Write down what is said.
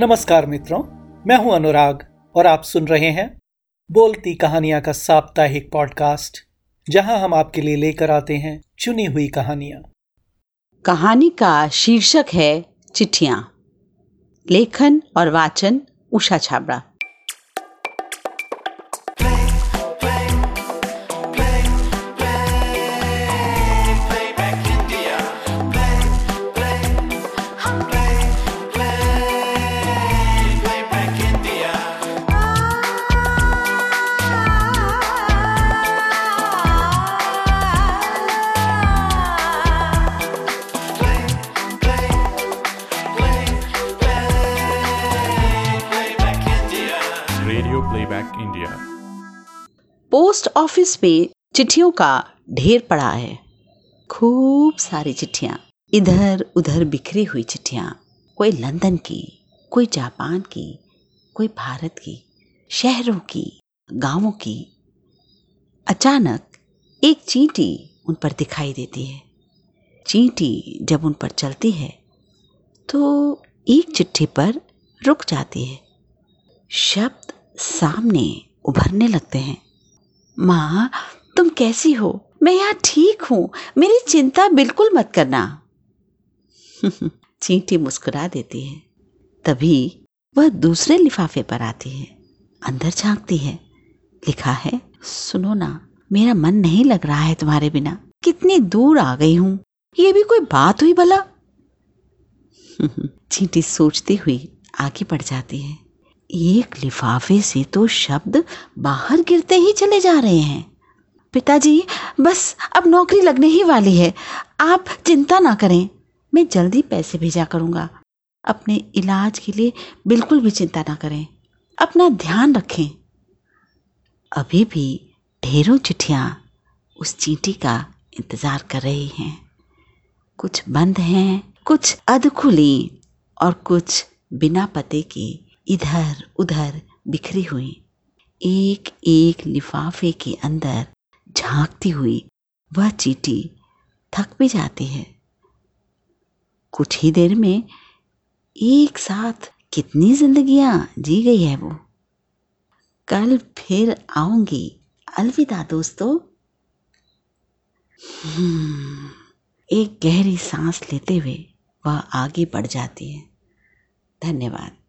नमस्कार मित्रों, मैं हूँ अनुराग और आप सुन रहे हैं बोलती कहानियाँ का साप्ताहिक पॉडकास्ट, जहाँ हम आपके लिए लेकर आते हैं चुनी हुई कहानियाँ। कहानी का शीर्षक है चिट्ठियाँ। लेखन और वाचन Usha Chhabra. Playback India post office में चिट्ठियों का ढेर पड़ा है। खूब सारी चिट्ठियाँ। इधर उधर बिखरी हुई चिट्ठियाँ। कोई लंदन की, कोई जापान की, कोई भारत की, शहरों की, गाँवों की। अचानक एक चींटी उन पर दिखाई देती है। चींटी जब उन पर चलती है तो एक चिट्ठी पर रुक जाती है। शब्द सामने उभरने लगते हैं। माँ, तुम कैसी हो? मैं यहाँ ठीक हूँ। मेरी चिंता बिल्कुल मत करना। चींटी मुस्कुरा देती है। तभी वह दूसरे लिफाफे पर आती है। अंदर झांकती है। लिखा है, सुनो ना, मेरा मन नहीं लग रहा है तुम्हारे बिना। कितनी दूर आ गई हूँ। ये भी कोई बात हुई भला? चींटी सोचती हुई आगे बढ़ जाती है। एक लिफाफे से तो शब्द बाहर गिरते ही चले जा रहे हैं। पिताजी, बस अब नौकरी लगने ही वाली है। आप चिंता ना करें। मैं जल्दी पैसे भेजा करूँगा। अपने इलाज के लिए बिल्कुल भी चिंता ना करें। अपना ध्यान रखें। अभी भी ढेरों चिट्ठियाँ उस चींटी का इंतज़ार कर रही हैं। कुछ बंद हैं, कुछ अधखुली और कुछ बिना पते की इधर उधर बिखरी हुई। एक एक लिफाफे के अंदर झांकती हुई वह चीटी थक भी जाती है। कुछ ही देर में एक साथ कितनी जिंदगियाँ जी गई है वो। कल फिर आऊँगी। अलविदा दोस्तों। हम्म, एक गहरी सांस लेते हुए वह आगे बढ़ जाती है। धन्यवाद।